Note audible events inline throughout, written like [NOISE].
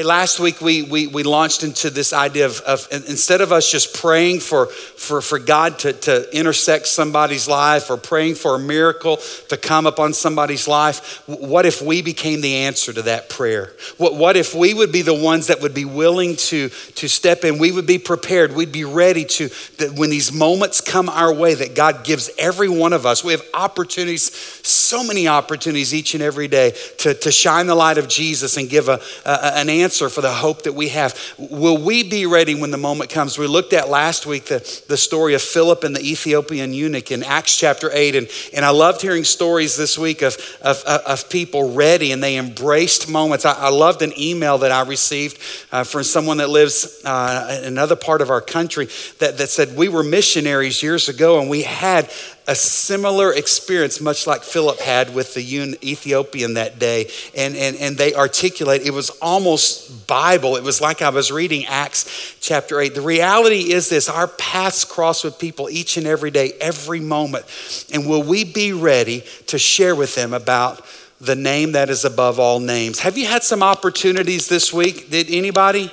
Hey, last week we, we, we launched into this idea of, of instead of us just praying for, for, for God to, to intersect somebody's life or praying for a miracle to come upon somebody's life, what if we became the answer to that prayer? What, what if we would be the ones that would be willing to, to step in? We would be prepared. We'd be ready to, that when these moments come our way, that God gives every one of us, we have opportunities, so many opportunities each and every day to, to shine the light of Jesus and give a, a an answer for the hope that we have. Will we be ready when the moment comes? We looked at last week the, the story of Philip and the Ethiopian eunuch in Acts chapter 8. And, and I loved hearing stories this week of, of, of people ready and they embraced moments. I, I loved an email that I received uh, from someone that lives uh, in another part of our country that, that said, We were missionaries years ago and we had a similar experience, much like Philip had with the Ethiopian that day. And, and, and they articulate, it was almost Bible. It was like I was reading Acts chapter 8. The reality is this our paths cross with people each and every day, every moment. And will we be ready to share with them about the name that is above all names? Have you had some opportunities this week? Did anybody?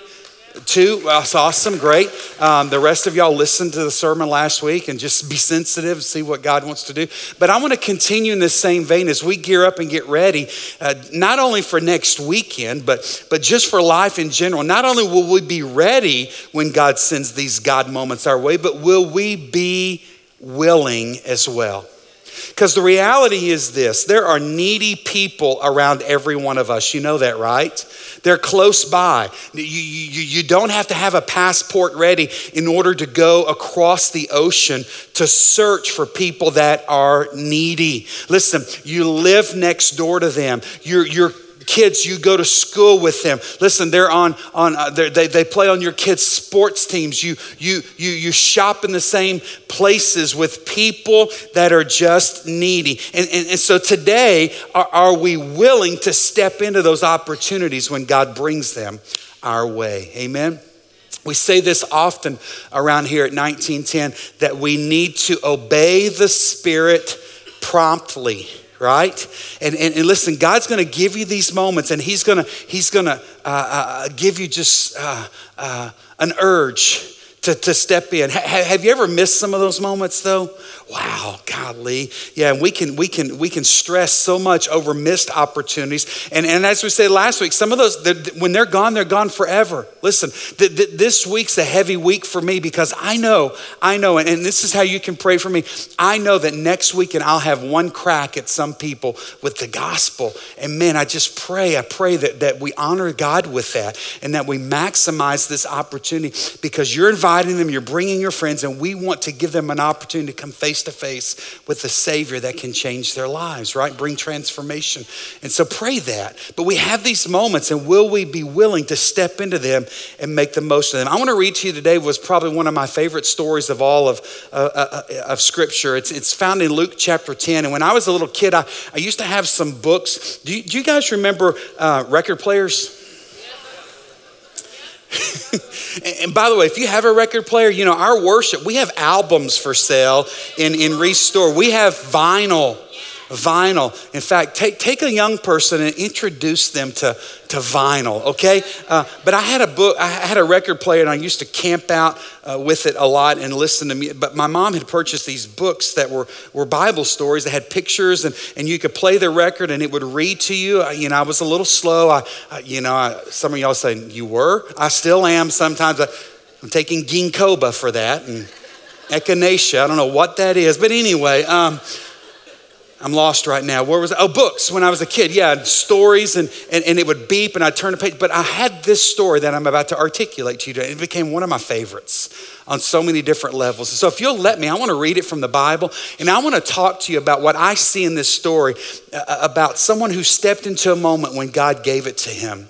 Two, that's awesome, great. Um, the rest of y'all listened to the sermon last week and just be sensitive, and see what God wants to do. But I want to continue in this same vein as we gear up and get ready, uh, not only for next weekend, but, but just for life in general. Not only will we be ready when God sends these God moments our way, but will we be willing as well? Because the reality is this there are needy people around every one of us. You know that, right? They're close by. You, you, you don't have to have a passport ready in order to go across the ocean to search for people that are needy. Listen, you live next door to them. You're, you're kids you go to school with them. Listen they're on on uh, they're, they, they play on your kids sports teams. You you you you shop in the same places with people that are just needy. And, and, and so today are, are we willing to step into those opportunities when god brings them our way? Amen? We say this often around here at 1910 that we need to obey the Spirit promptly right and, and, and listen god's going to give you these moments and he's going to he's going to uh, uh, give you just uh, uh an urge to, to step in. have you ever missed some of those moments though? Wow, golly. Yeah, and we can we can we can stress so much over missed opportunities. And, and as we said last week, some of those when they're gone, they're gone forever. Listen, th- this week's a heavy week for me because I know, I know, and, and this is how you can pray for me. I know that next week and I'll have one crack at some people with the gospel. And man, I just pray, I pray that, that we honor God with that and that we maximize this opportunity because you're inviting them, you're bringing your friends, and we want to give them an opportunity to come face to face with the Savior that can change their lives, right? Bring transformation. And so pray that. But we have these moments, and will we be willing to step into them and make the most of them? I want to read to you today was probably one of my favorite stories of all of, uh, uh, uh, of Scripture. It's, it's found in Luke chapter 10. And when I was a little kid, I, I used to have some books. Do you, do you guys remember uh, record players? [LAUGHS] and by the way, if you have a record player, you know, our worship, we have albums for sale in, in Restore. We have vinyl vinyl. In fact, take, take a young person and introduce them to, to vinyl, okay? Uh, but I had a book, I had a record player and I used to camp out uh, with it a lot and listen to me. But my mom had purchased these books that were, were Bible stories that had pictures and, and you could play the record and it would read to you. I, you know, I was a little slow. I, I you know, I, some of y'all say, you were? I still am sometimes. I, I'm taking ginkgo for that and echinacea. I don't know what that is. But anyway, um, I'm lost right now. Where was it? Oh, books when I was a kid. Yeah, stories, and, and, and it would beep, and I'd turn a page. But I had this story that I'm about to articulate to you today. It became one of my favorites on so many different levels. So if you'll let me, I want to read it from the Bible, and I want to talk to you about what I see in this story uh, uh, about someone who stepped into a moment when God gave it to him,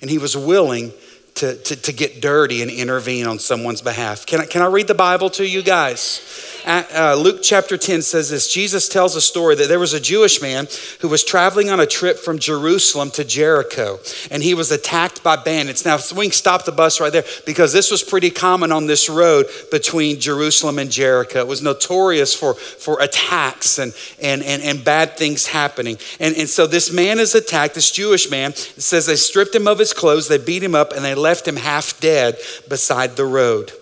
and he was willing to, to, to get dirty and intervene on someone's behalf. Can I, can I read the Bible to you guys? Uh, Luke chapter 10 says this Jesus tells a story that there was a Jewish man who was traveling on a trip from Jerusalem to Jericho, and he was attacked by bandits. Now, can stop the bus right there because this was pretty common on this road between Jerusalem and Jericho. It was notorious for, for attacks and, and, and, and bad things happening. And, and so this man is attacked, this Jewish man. It says they stripped him of his clothes, they beat him up, and they left him half dead beside the road.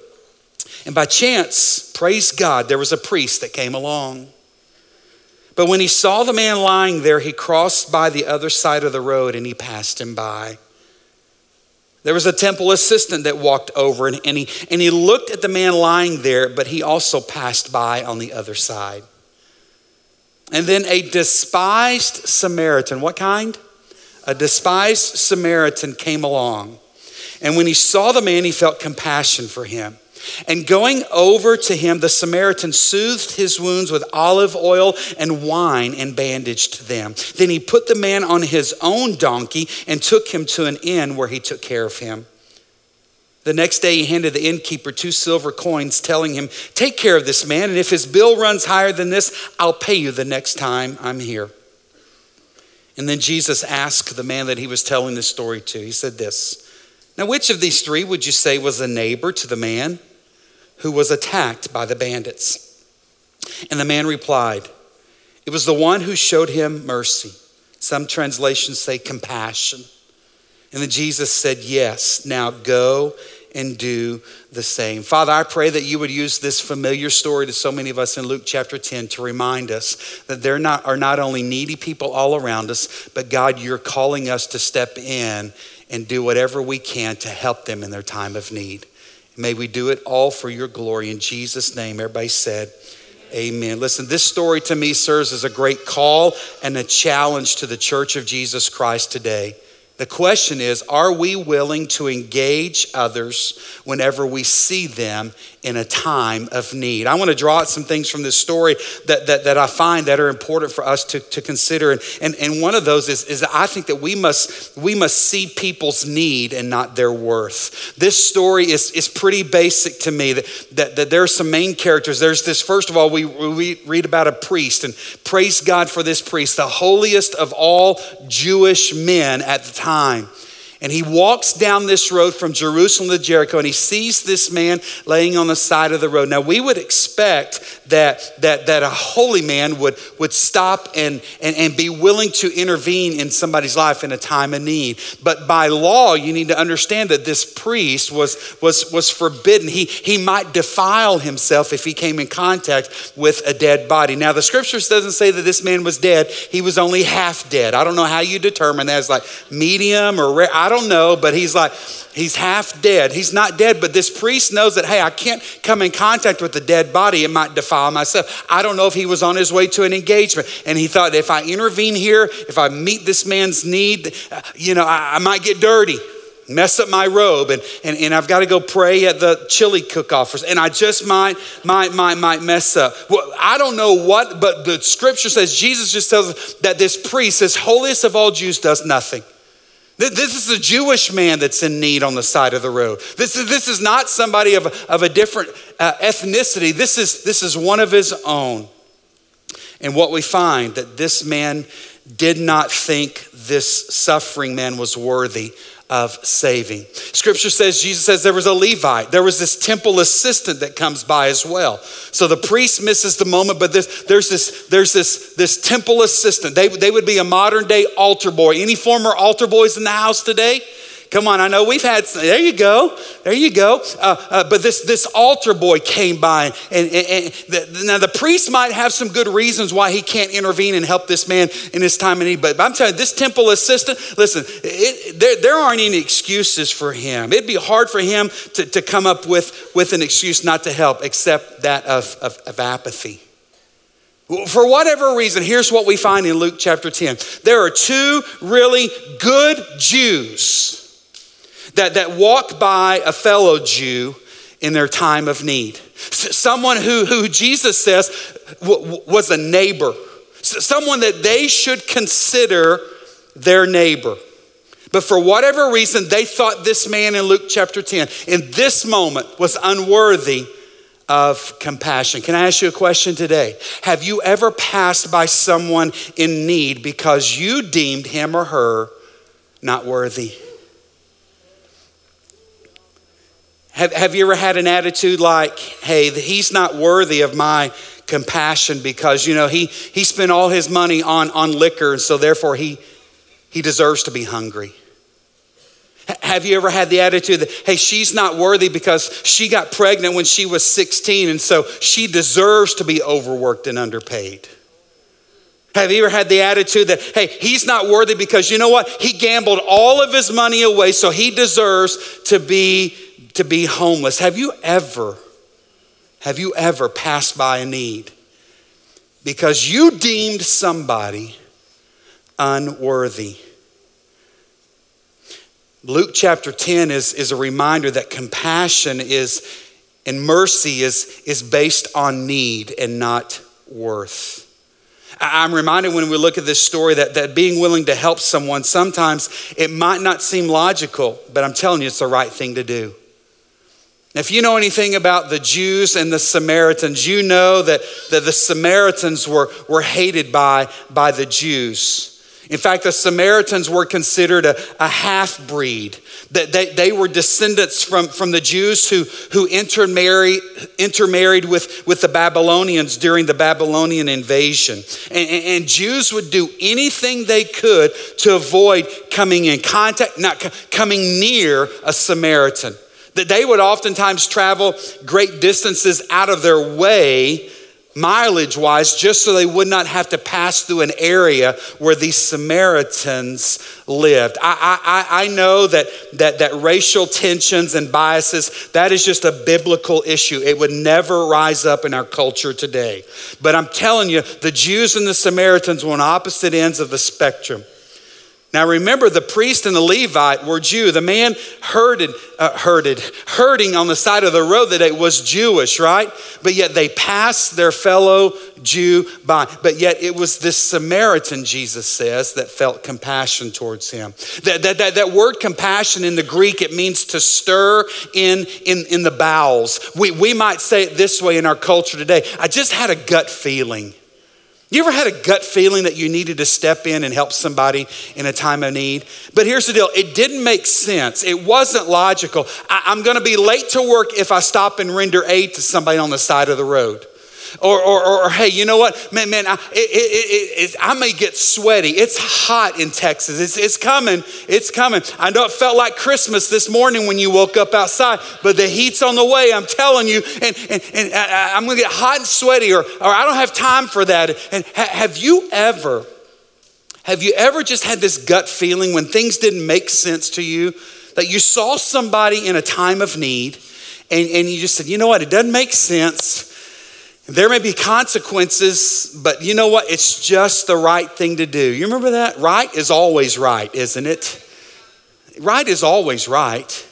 And by chance, praise God, there was a priest that came along. But when he saw the man lying there, he crossed by the other side of the road and he passed him by. There was a temple assistant that walked over and, and, he, and he looked at the man lying there, but he also passed by on the other side. And then a despised Samaritan, what kind? A despised Samaritan came along. And when he saw the man, he felt compassion for him. And going over to him, the Samaritan soothed his wounds with olive oil and wine and bandaged them. Then he put the man on his own donkey and took him to an inn where he took care of him. The next day, he handed the innkeeper two silver coins, telling him, Take care of this man, and if his bill runs higher than this, I'll pay you the next time I'm here. And then Jesus asked the man that he was telling this story to, He said, This. Now, which of these three would you say was a neighbor to the man? Who was attacked by the bandits. And the man replied, It was the one who showed him mercy. Some translations say compassion. And then Jesus said, Yes, now go and do the same. Father, I pray that you would use this familiar story to so many of us in Luke chapter 10 to remind us that there not, are not only needy people all around us, but God, you're calling us to step in and do whatever we can to help them in their time of need. May we do it all for your glory. In Jesus' name, everybody said, Amen. Listen, this story to me serves as a great call and a challenge to the church of Jesus Christ today. The question is Are we willing to engage others whenever we see them in a time of need? I want to draw out some things from this story that, that, that I find that are important for us to, to consider. And, and, and one of those is, is that I think that we must, we must see people's need and not their worth. This story is, is pretty basic to me that, that, that there are some main characters. There's this, first of all, we, we read about a priest, and praise God for this priest, the holiest of all Jewish men at the time time. And he walks down this road from Jerusalem to Jericho and he sees this man laying on the side of the road. Now, we would expect that, that, that a holy man would, would stop and, and, and be willing to intervene in somebody's life in a time of need. But by law, you need to understand that this priest was, was, was forbidden. He, he might defile himself if he came in contact with a dead body. Now, the scriptures doesn't say that this man was dead. He was only half dead. I don't know how you determine that. It's like medium or rare. I don't know, but he's like, he's half dead. He's not dead, but this priest knows that, hey, I can't come in contact with the dead body. It might defile myself. I don't know if he was on his way to an engagement. And he thought, if I intervene here, if I meet this man's need, you know, I, I might get dirty mess up my robe and, and, and I've got to go pray at the chili cook-off and I just might, might, might, might mess up. Well, I don't know what, but the scripture says, Jesus just tells us that this priest, this holiest of all Jews, does nothing. This is a Jewish man that's in need on the side of the road. This is, this is not somebody of, of a different uh, ethnicity. This is, this is one of his own. And what we find that this man did not think this suffering man was worthy of saving. Scripture says, Jesus says there was a Levite. There was this temple assistant that comes by as well. So the priest misses the moment, but this, there's this, there's this, this temple assistant. They, they would be a modern day altar boy. Any former altar boys in the house today? Come on, I know we've had, there you go, there you go. Uh, uh, but this, this altar boy came by, and, and, and the, now the priest might have some good reasons why he can't intervene and help this man in his time of need. But I'm telling you, this temple assistant, listen, it, there, there aren't any excuses for him. It'd be hard for him to, to come up with, with an excuse not to help, except that of, of, of apathy. For whatever reason, here's what we find in Luke chapter 10. There are two really good Jews that, that walk by a fellow Jew in their time of need. Someone who, who Jesus says was a neighbor, someone that they should consider their neighbor. But for whatever reason, they thought this man in Luke chapter 10, in this moment, was unworthy of compassion. Can I ask you a question today? Have you ever passed by someone in need because you deemed him or her not worthy? Have, have you ever had an attitude like, hey, he's not worthy of my compassion because, you know, he, he spent all his money on, on liquor, and so therefore he, he deserves to be hungry? Have you ever had the attitude that, hey, she's not worthy because she got pregnant when she was 16, and so she deserves to be overworked and underpaid? Have you ever had the attitude that, hey, he's not worthy because you know what? He gambled all of his money away, so he deserves to be, to be homeless. Have you ever, have you ever passed by a need because you deemed somebody unworthy? Luke chapter 10 is, is a reminder that compassion is and mercy is, is based on need and not worth. I'm reminded when we look at this story that, that being willing to help someone, sometimes it might not seem logical, but I'm telling you, it's the right thing to do. If you know anything about the Jews and the Samaritans, you know that, that the Samaritans were, were hated by, by the Jews. In fact, the Samaritans were considered a, a half breed. That they, they were descendants from, from the Jews who, who intermarried, intermarried with, with the Babylonians during the Babylonian invasion. And, and, Jews would do anything they could to avoid coming in contact, not coming near a Samaritan. That they would oftentimes travel great distances out of their way mileage wise, just so they would not have to pass through an area where these Samaritans lived. I, I, I know that, that, that racial tensions and biases, that is just a biblical issue. It would never rise up in our culture today. But I'm telling you, the Jews and the Samaritans were on opposite ends of the spectrum. Now remember, the priest and the Levite were Jew. The man herded, uh, herded, herding on the side of the road that it was Jewish, right? But yet they passed their fellow Jew by. But yet it was this Samaritan, Jesus says, that felt compassion towards him. That, that, that, that word compassion in the Greek, it means to stir in, in, in the bowels. We, we might say it this way in our culture today. I just had a gut feeling. You ever had a gut feeling that you needed to step in and help somebody in a time of need? But here's the deal it didn't make sense. It wasn't logical. I, am going to be late to work if I stop and render aid to somebody on the side of the road. Or, or, or, or, hey, you know what? Man, man, I, it, it, it, I may get sweaty. It's hot in Texas. It's, it's coming. It's coming. I know it felt like Christmas this morning when you woke up outside, but the heat's on the way, I'm telling you. And, and, and I, am going to get hot and sweaty, or, or I don't have time for that. And ha, have you ever, have you ever just had this gut feeling when things didn't make sense to you? That you saw somebody in a time of need and, and you just said, you know what, it doesn't make sense there may be consequences, but you know what? It's just the right thing to do. You remember that? Right is always right, isn't it? Right is always right.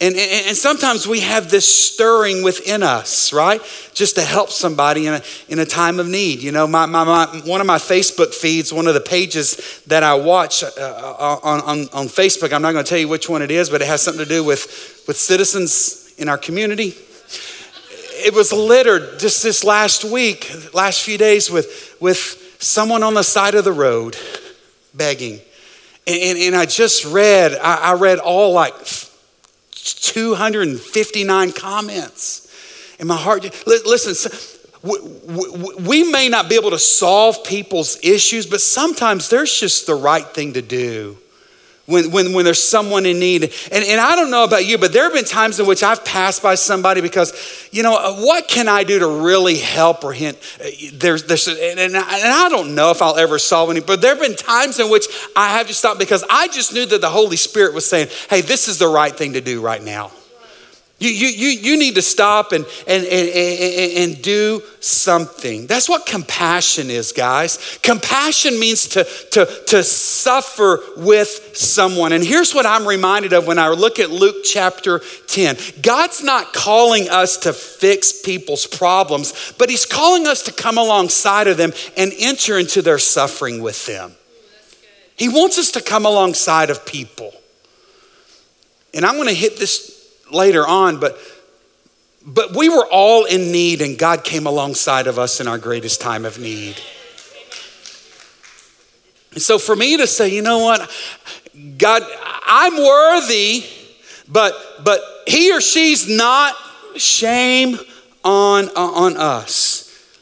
And, and, and, sometimes we have this stirring within us, right? Just to help somebody in a, in a time of need. You know, my, my, my one of my Facebook feeds, one of the pages that I watch uh, uh on, on, on Facebook, I'm not going to tell you which one it is, but it has something to do with, with citizens in our community it was littered just this last week, last few days, with, with someone on the side of the road begging. And, and, and I just read, I, I read all like 259 comments. And my heart, listen, we may not be able to solve people's issues, but sometimes there's just the right thing to do when, when, when there's someone in need. And, and I don't know about you, but there have been times in which I've passed by somebody because, you know, what can I do to really help or hint? Uh, there's, there's and, and I don't know if I'll ever solve any, but there have been times in which I have to stop because I just knew that the Holy Spirit was saying, hey, this is the right thing to do right now. You, you, you, you need to stop and, and, and, and, and do something. That's what compassion is, guys. Compassion means to, to, to suffer with someone. And here's what I'm reminded of when I look at Luke chapter 10 God's not calling us to fix people's problems, but He's calling us to come alongside of them and enter into their suffering with them. He wants us to come alongside of people. And I'm going to hit this later on, but But we were all in need, and God came alongside of us in our greatest time of need. And so for me to say, you know what, God, I'm worthy, but but he or she's not shame on, on us.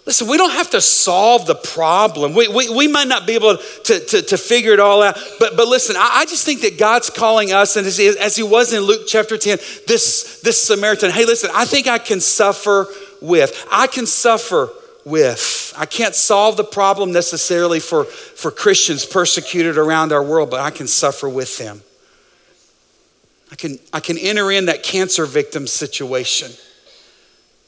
Listen, we don't have to solve the problem. We, we, we might not be able to, to, to figure it all out. But, but listen, I, I just think that God's calling us, and as, as he was in Luke chapter 10, this, this Samaritan, hey, listen, I think I can suffer with. I can suffer with. I can't solve the problem necessarily for, for Christians persecuted around our world, but I can suffer with them. I can, I can enter in that cancer victim situation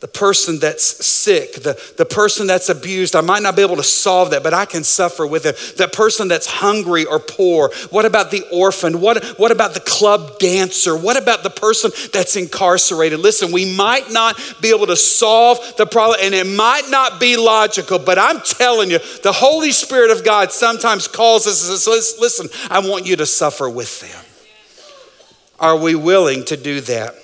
the person that's sick, the, the person that's abused. I might not be able to solve that, but I can suffer with it. That person that's hungry or poor. What about the orphan? What, what about the club dancer? What about the person that's incarcerated? Listen, we might not be able to solve the problem, and it might not be logical, but I'm telling you, the Holy Spirit of God sometimes calls us and says, Listen, I want you to suffer with them. Are we willing to do that?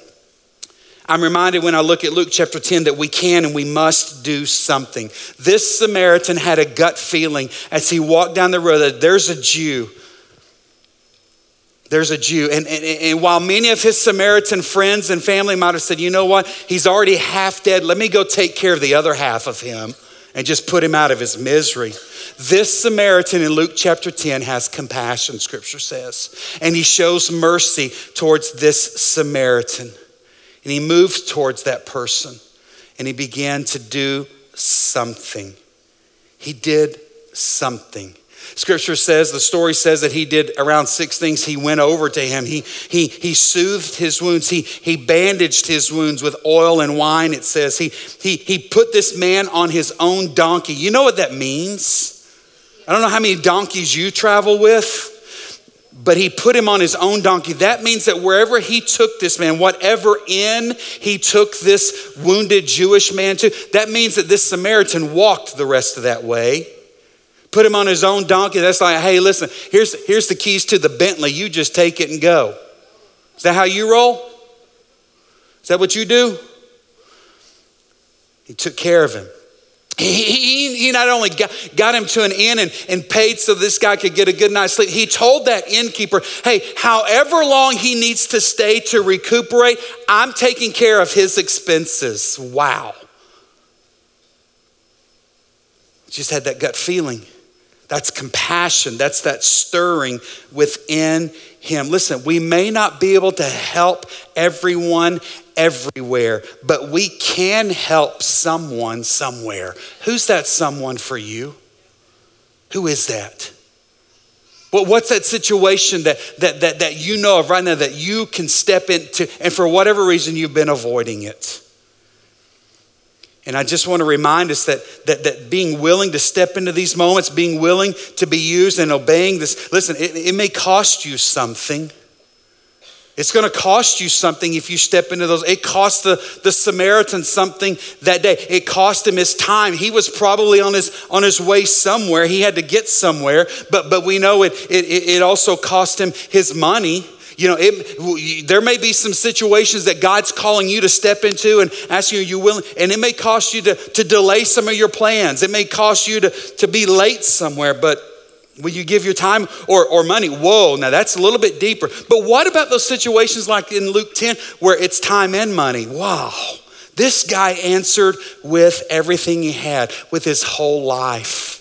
I'm reminded when I look at Luke chapter 10 that we can and we must do something. This Samaritan had a gut feeling as he walked down the road that there's a Jew. There's a Jew. And, and, and while many of his Samaritan friends and family might have said, you know what, he's already half dead, let me go take care of the other half of him and just put him out of his misery. This Samaritan in Luke chapter 10 has compassion, scripture says, and he shows mercy towards this Samaritan. And he moved towards that person and he began to do something. He did something. Scripture says, the story says that he did around six things. He went over to him. He, he, he soothed his wounds. He, he bandaged his wounds with oil and wine, it says. He, he, he put this man on his own donkey. You know what that means? I don't know how many donkeys you travel with but he put him on his own donkey. That means that wherever he took this man, whatever inn he took this wounded Jewish man to, that means that this Samaritan walked the rest of that way. Put him on his own donkey. That's like, hey, listen, here's, here's the keys to the Bentley. You just take it and go. Is that how you roll? Is that what you do? He took care of him. He, he, not only got, got him to an inn and, and paid so this guy could get a good night's sleep, he told that innkeeper, hey, however long he needs to stay to recuperate, I'm taking care of his expenses. Wow. Just had that gut feeling. That's compassion. That's that stirring within him. Listen, we may not be able to help everyone everywhere, but we can help someone somewhere. Who's that someone for you? Who is that? Well, what's that situation that, that, that, that you know of right now that you can step into, and for whatever reason you've been avoiding it? And I just want to remind us that, that, that being willing to step into these moments, being willing to be used and obeying this, listen, it, it may cost you something. It's going to cost you something if you step into those. It cost the, the Samaritan something that day. It cost him his time. He was probably on his, on his way somewhere. He had to get somewhere, but, but we know it, it, it also cost him his money. You know, it, there may be some situations that God's calling you to step into and asking you, you willing, and it may cost you to, to delay some of your plans. It may cost you to, to be late somewhere, but will you give your time or, or money? Whoa, now that's a little bit deeper. But what about those situations like in Luke 10 where it's time and money? Wow. This guy answered with everything he had, with his whole life.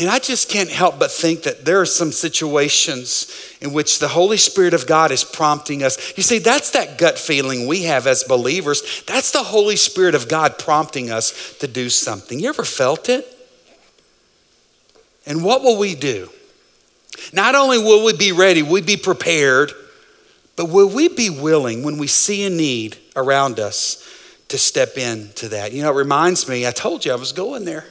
And I just can't help but think that there are some situations in which the Holy Spirit of God is prompting us. You see, that's that gut feeling we have as believers. That's the Holy Spirit of God prompting us to do something. You ever felt it? And what will we do? Not only will we be ready, we'd be prepared, but will we be willing when we see a need around us to step into that? You know, it reminds me, I told you I was going there.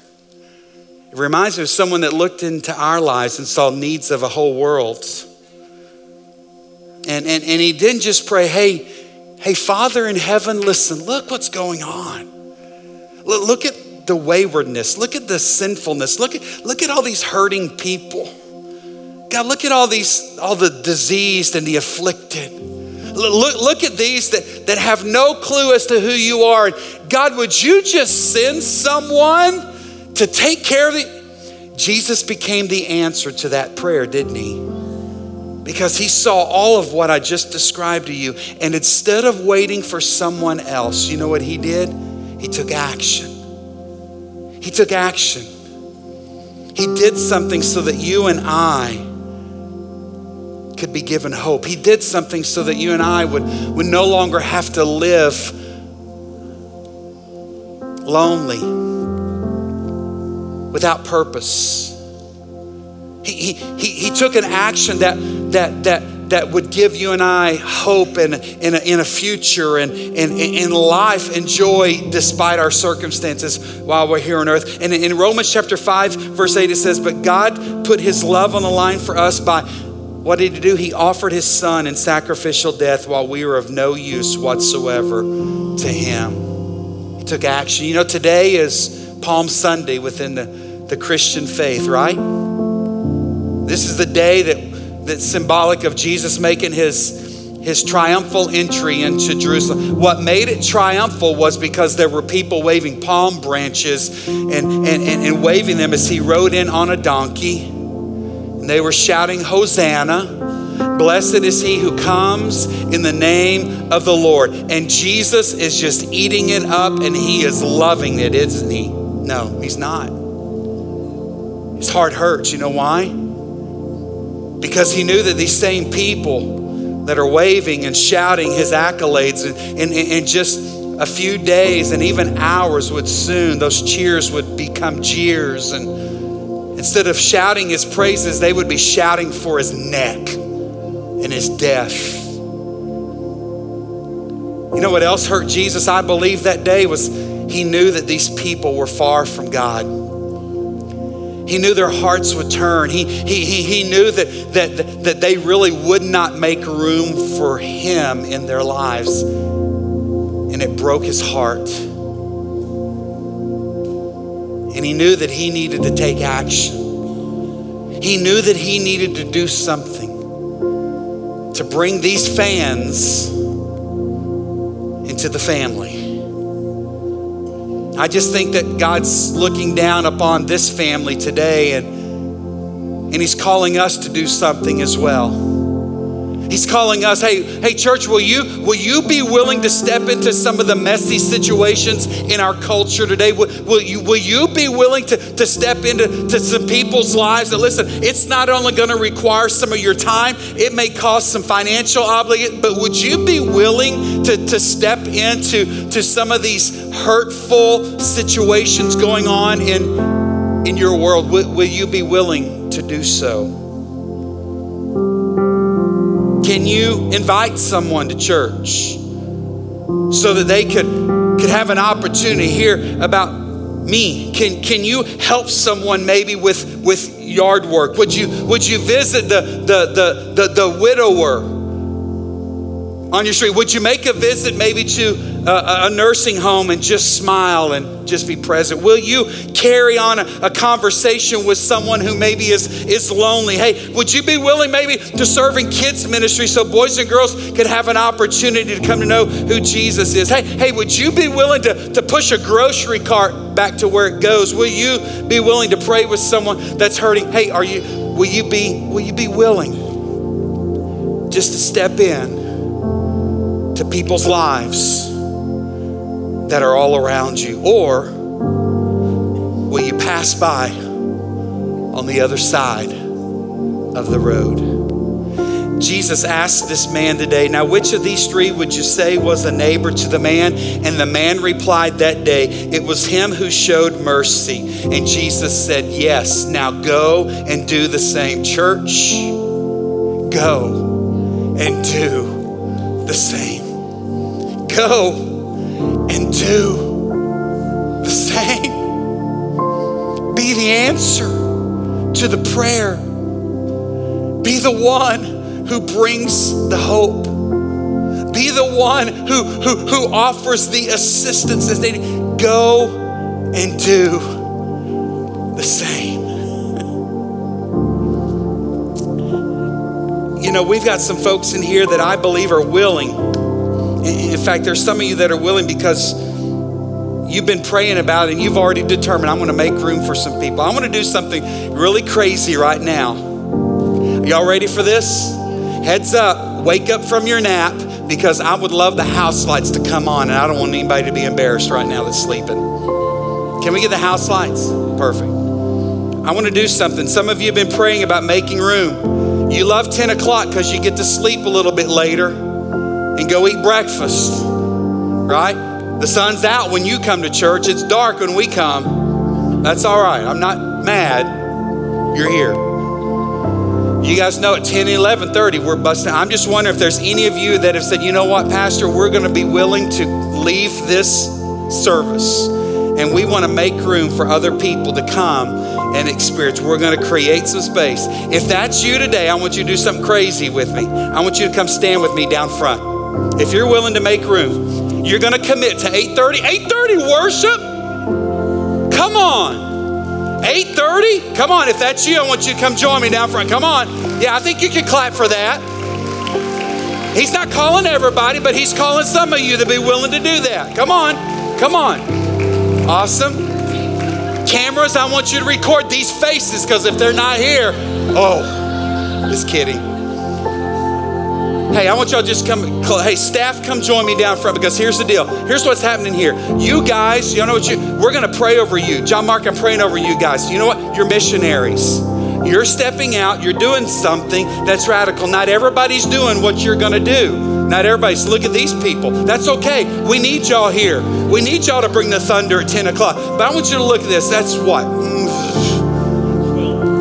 It reminds me of someone that looked into our lives and saw needs of a whole world. And, and, and he didn't just pray, hey, hey, Father in heaven, listen, look what's going on. Look, look at the waywardness. Look at the sinfulness. Look at, look at all these hurting people. God, look at all these, all the diseased and the afflicted. Look, look at these that, that have no clue as to who you are. God, would you just send someone to take care of it? Jesus became the answer to that prayer, didn't he? Because he saw all of what I just described to you. And instead of waiting for someone else, you know what he did? He took action. He took action. He did something so that you and I could be given hope. He did something so that you and I would, would no longer have to live lonely, without purpose. He, he, he, took an action that, that, that, that would give you and I hope and in a, in a future and in life and joy despite our circumstances while we're here on earth. And in Romans chapter 5, verse 8, it says, But God put his love on the line for us by what did he do? He offered his son in sacrificial death while we were of no use whatsoever to him. He took action. You know, today is Palm Sunday within the, the Christian faith, right? This is the day that, that's symbolic of Jesus making his his triumphal entry into Jerusalem. What made it triumphal was because there were people waving palm branches and, and, and, and waving them as he rode in on a donkey. And they were shouting, Hosanna. Blessed is he who comes in the name of the Lord. And Jesus is just eating it up and he is loving it, isn't he? No, he's not. His heart hurts. You know why? Because he knew that these same people that are waving and shouting his accolades and, and just a few days and even hours would soon, those cheers would become jeers and Instead of shouting his praises, they would be shouting for his neck and his death. You know what else hurt Jesus, I believe, that day was he knew that these people were far from God. He knew their hearts would turn. He, he, he, he knew that, that, that they really would not make room for him in their lives. And it broke his heart. And he knew that he needed to take action. He knew that he needed to do something to bring these fans into the family. I just think that God's looking down upon this family today and, and He's calling us to do something as well. He's calling us, hey, hey, church, will you will you be willing to step into some of the messy situations in our culture today? Will, will you will you be willing to, to step into to some people's lives? And listen, it's not only going to require some of your time, it may cost some financial obligation, but would you be willing to, to step into to some of these hurtful situations going on in in your world? Will, will you be willing to do so? Can you invite someone to church so that they could, could have an opportunity to hear about me? Can, can you help someone maybe with, with yard work? Would you, would you visit the, the, the, the, the widower on your street? Would you make a visit maybe to a, a, nursing home and just smile and just be present? Will you carry on a, a, conversation with someone who maybe is, is lonely? Hey, would you be willing maybe to serve in kids' ministry so boys and girls could have an opportunity to come to know who Jesus is? Hey, hey, would you be willing to, to push a grocery cart back to where it goes? Will you be willing to pray with someone that's hurting? Hey, are you will you be will you be willing just to step in to people's lives? That are all around you? Or will you pass by on the other side of the road? Jesus asked this man today, Now, which of these three would you say was a neighbor to the man? And the man replied that day, It was him who showed mercy. And Jesus said, Yes, now go and do the same. Church, go and do the same. Go and do the same. Be the answer to the prayer. Be the one who brings the hope. Be the one who, who, who offers the assistance as they go and do the same. you know, we've got some folks in here that I believe are willing. In fact, there's some of you that are willing because you've been praying about it and you've already determined I'm going to make room for some people. I want to do something really crazy right now. Are y'all ready for this? Heads up, wake up from your nap because I would love the house lights to come on and I don't want anybody to be embarrassed right now that's sleeping. Can we get the house lights? Perfect. I want to do something. Some of you have been praying about making room. You love 10 o'clock because you get to sleep a little bit later and go eat breakfast, right? The sun's out when you come to church, it's dark when we come. That's all right. I'm not mad. You're here. You guys know at 10, 11, 30, we're busting. I'm just wondering if there's any of you that have said, you know what, Pastor, we're going to be willing to leave this service and we want to make room for other people to come and experience. We're going to create some space. If that's you today, I want you to do something crazy with me. I want you to come stand with me down front. If you're willing to make room, you're going to commit to 8:30. 8:30 worship? Come on. 8:30? Come on, if that's you, I want you to come join me down front. Come on. Yeah, I think you can clap for that. He's not calling everybody, but he's calling some of you to be willing to do that. Come on. Come on. Awesome. Cameras, I want you to record these faces because if they're not here, oh, just kidding. Hey, I want y'all just come. Hey, staff, come join me down front because here's the deal. Here's what's happening here. You guys, you know what you? We're gonna pray over you. John Mark, I'm praying over you guys. You know what? You're missionaries. You're stepping out. You're doing something that's radical. Not everybody's doing what you're gonna do. Not everybody's. Look at these people. That's okay. We need y'all here. We need y'all to bring the thunder at 10 o'clock. But I want you to look at this. That's what? Mm.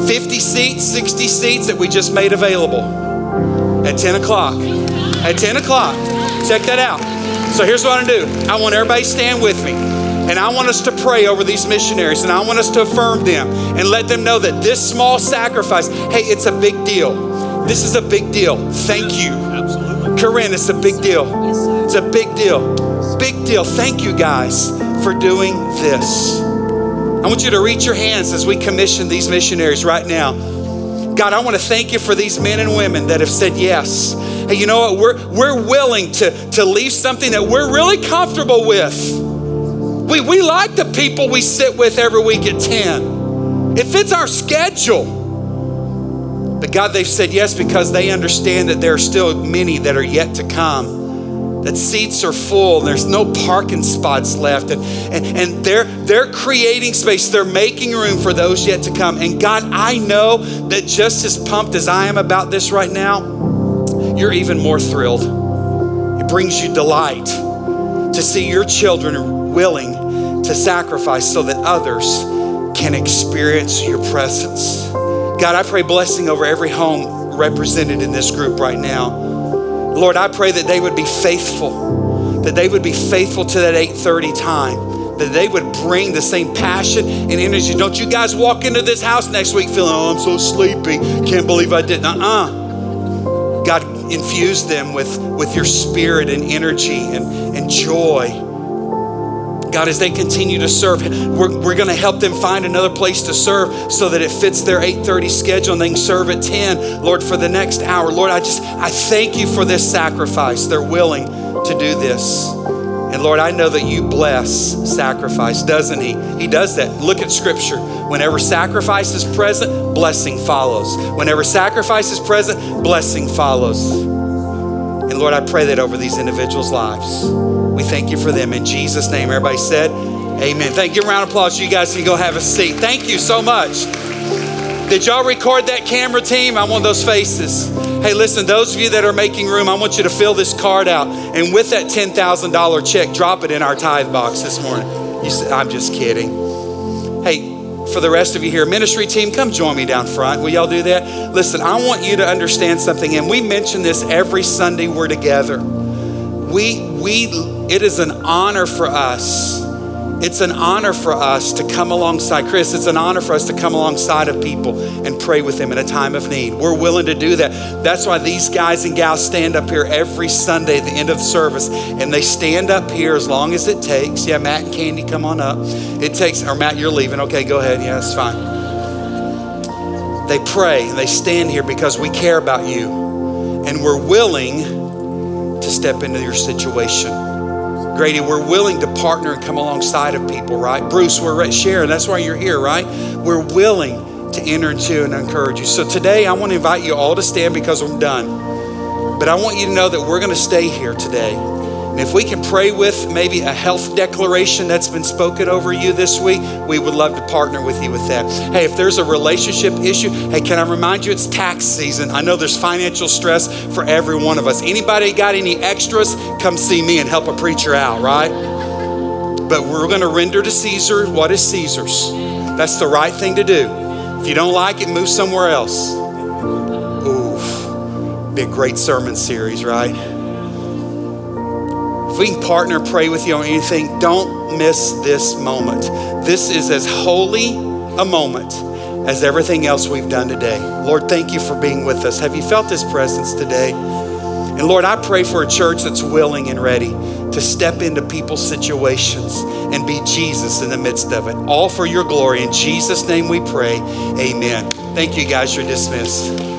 50 seats, 60 seats that we just made available at 10 o'clock. At 10 o'clock. Check that out. So here's what I want to do I want everybody to stand with me. And I want us to pray over these missionaries and I want us to affirm them and let them know that this small sacrifice, hey, it's a big deal. This is a big deal. Thank you. Absolutely. Corinne, it's a big deal. It's a big deal. Big deal. Thank you guys for doing this. I want you to reach your hands as we commission these missionaries right now. God, I want to thank you for these men and women that have said yes. Hey, you know what? We're, we're willing to, to leave something that we're really comfortable with. We, we like the people we sit with every week at 10. It fits our schedule. But God, they've said yes because they understand that there are still many that are yet to come that seats are full and there's no parking spots left. And, and, and they're they're creating space. They're making room for those yet to come. And god i know that just as pumped as i am about this right now you're even more thrilled. It brings you delight to see your children willing to sacrifice so that others can experience your presence. God i pray blessing over every home represented in this group right now Lord, I pray that they would be faithful, that they would be faithful to that 8:30 time, that they would bring the same passion and energy. Don't you guys walk into this house next week feeling, oh, I'm so sleepy, can't believe I didn't. Uh-uh. God, infuse them with, with your spirit and energy and, and joy. God, as they continue to serve, we're, we're going to help them find another place to serve so that it fits their 8:30 schedule and they can serve at 10, Lord, for the next hour. Lord, I just I thank you for this sacrifice. They're willing to do this. And Lord, I know that you bless sacrifice, doesn't He? He does that. Look at Scripture. Whenever sacrifice is present, blessing follows. Whenever sacrifice is present, blessing follows. And Lord, I pray that over these individuals' lives. We thank you for them in Jesus' name. Everybody said, Amen. Thank you. Round of applause. You guys can go have a seat. Thank you so much. Did y'all record that camera team? I want those faces. Hey, listen, those of you that are making room, I want you to fill this card out. And with that $10,000 check, drop it in our tithe box this morning. You said, I'm just kidding. Hey, for the rest of you here, ministry team, come join me down front. Will y'all do that? Listen, I want you to understand something, and we mention this every Sunday we're together. We, we, it is an honor for us. It's an honor for us to come alongside Chris. It's an honor for us to come alongside of people and pray with them in a time of need. We're willing to do that. That's why these guys and gals stand up here every Sunday at the end of the service, and they stand up here as long as it takes. Yeah, Matt and Candy, come on up. It takes, or Matt, you're leaving. Okay, go ahead. Yeah, that's fine. They pray and they stand here because we care about you. and we're willing to step into your situation. Grady, we're willing to partner and come alongside of people, right? Bruce, we're sharing. That's why you're here, right? We're willing to enter into and encourage you. So today, I want to invite you all to stand because I'm done. But I want you to know that we're going to stay here today. And if we can pray with maybe a health declaration that's been spoken over you this week, we would love to partner with you with that. Hey, if there's a relationship issue, hey, can I remind you it's tax season? I know there's financial stress for every one of us. Anybody got any extras? Come see me and help a preacher out, right? But we're going to render to Caesar what is Caesar's. That's the right thing to do. If you don't like it, move somewhere else. Ooh, be a great sermon series, right? If we can partner, pray with you on anything, don't miss this moment. This is as holy a moment as everything else we've done today. Lord, thank you for being with us. Have you felt His presence today? And Lord, I pray for a church that's willing and ready to step into people's situations and be Jesus in the midst of it. All for your glory. In Jesus' name we pray. Amen. Thank you, guys. You're dismissed.